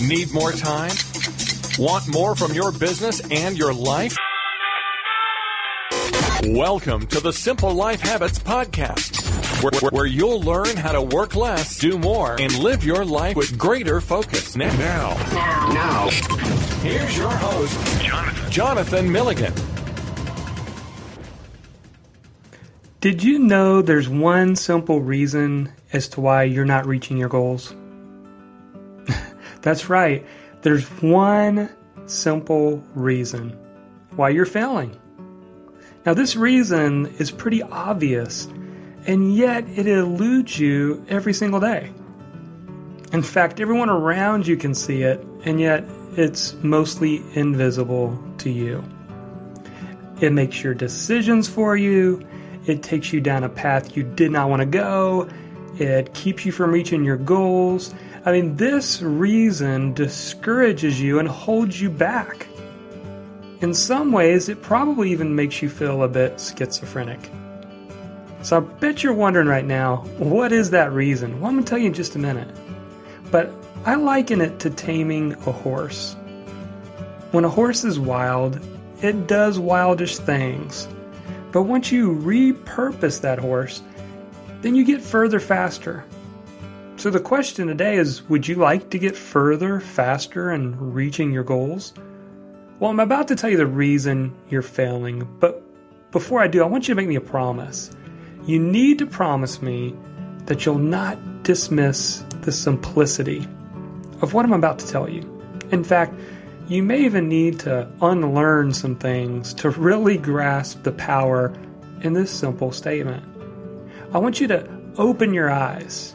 Need more time? Want more from your business and your life? Welcome to the Simple Life Habits Podcast, where, where, you'll learn how to work less, do more, and live your life with greater focus. Now, now, now. here's your host, Jonathan, Jonathan Milligan. Did you know there's one simple reason as to why you're not reaching your goals? That's right. There's one simple reason why you're failing. Now, this reason is pretty obvious, and yet it eludes you every single day. In fact, everyone around you can see it, and yet it's mostly invisible to you. It makes your decisions for you, it takes you down a path you did not want to go, it keeps you from reaching your goals. I mean, this reason discourages you and holds you back. In some ways, it probably even makes you feel a bit schizophrenic. So I bet you're wondering right now, what is that reason? Well, I'm going to tell you in just a minute. But I liken it to taming a horse. When a horse is wild, it does wildish things. But once you repurpose that horse, then you get further faster. So the question today is would you like to get further faster in reaching your goals? Well, I'm about to tell you the reason you're failing, but before I do, I want you to make me a promise. You need to promise me that you'll not dismiss the simplicity of what I'm about to tell you. In fact, you may even need to unlearn some things to really grasp the power in this simple statement. I want you to open your eyes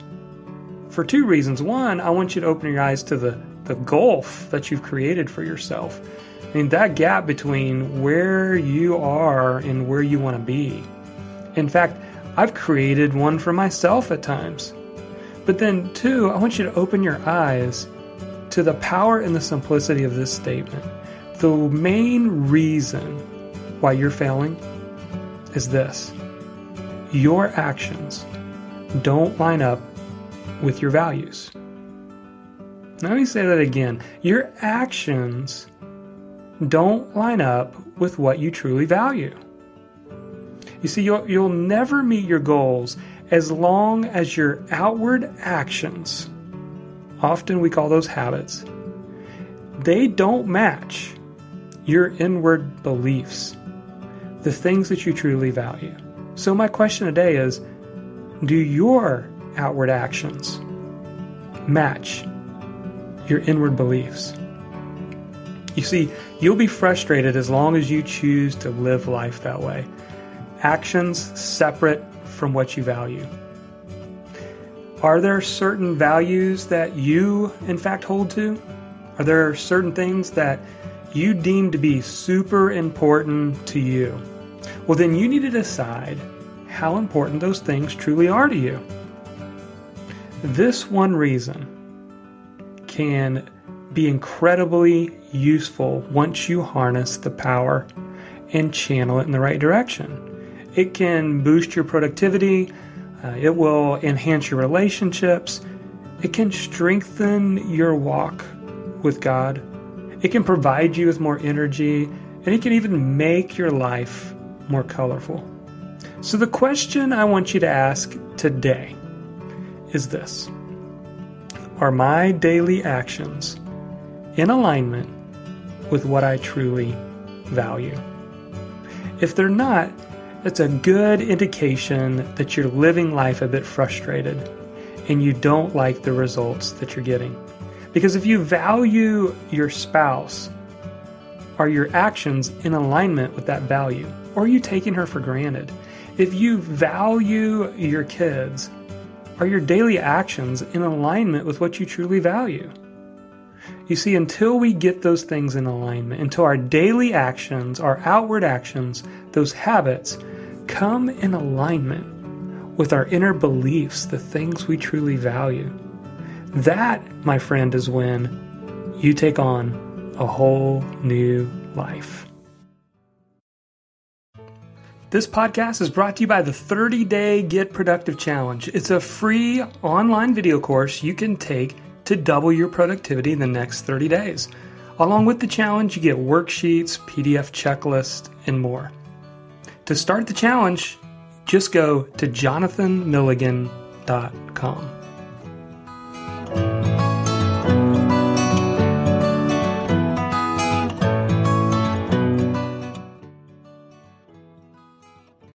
for two reasons. One, I want you to open your eyes to the, the gulf that you've created for yourself. I mean, that gap between where you are and where you want to be. In fact, I've created one for myself at times. But then, two, I want you to open your eyes to the power and the simplicity of this statement. The main reason why you're failing is this your actions don't line up with your values. Let me say that again. Your actions don't line up with what you truly value. You see, you'll, you'll never meet your goals as long as your outward actions, often we call those habits, they don't match your inward beliefs, the things that you truly value. So, my question today is Do your outward actions match your inward beliefs? You see, you'll be frustrated as long as you choose to live life that way. Actions separate from what you value. Are there certain values that you, in fact, hold to? Are there certain things that you deem to be super important to you? Well, then you need to decide how important those things truly are to you. This one reason can be incredibly useful once you harness the power and channel it in the right direction. It can boost your productivity, uh, it will enhance your relationships, it can strengthen your walk with God, it can provide you with more energy, and it can even make your life more colorful. So, the question I want you to ask today is this Are my daily actions in alignment with what I truly value? If they're not, it's a good indication that you're living life a bit frustrated and you don't like the results that you're getting. Because if you value your spouse, are your actions in alignment with that value? Or are you taking her for granted? If you value your kids, are your daily actions in alignment with what you truly value? You see, until we get those things in alignment, until our daily actions, our outward actions, those habits come in alignment with our inner beliefs, the things we truly value, that, my friend, is when you take on a whole new life. This podcast is brought to you by the 30 Day Get Productive Challenge. It's a free online video course you can take to double your productivity in the next 30 days. Along with the challenge, you get worksheets, PDF checklists, and more. To start the challenge, just go to jonathanmilligan.com.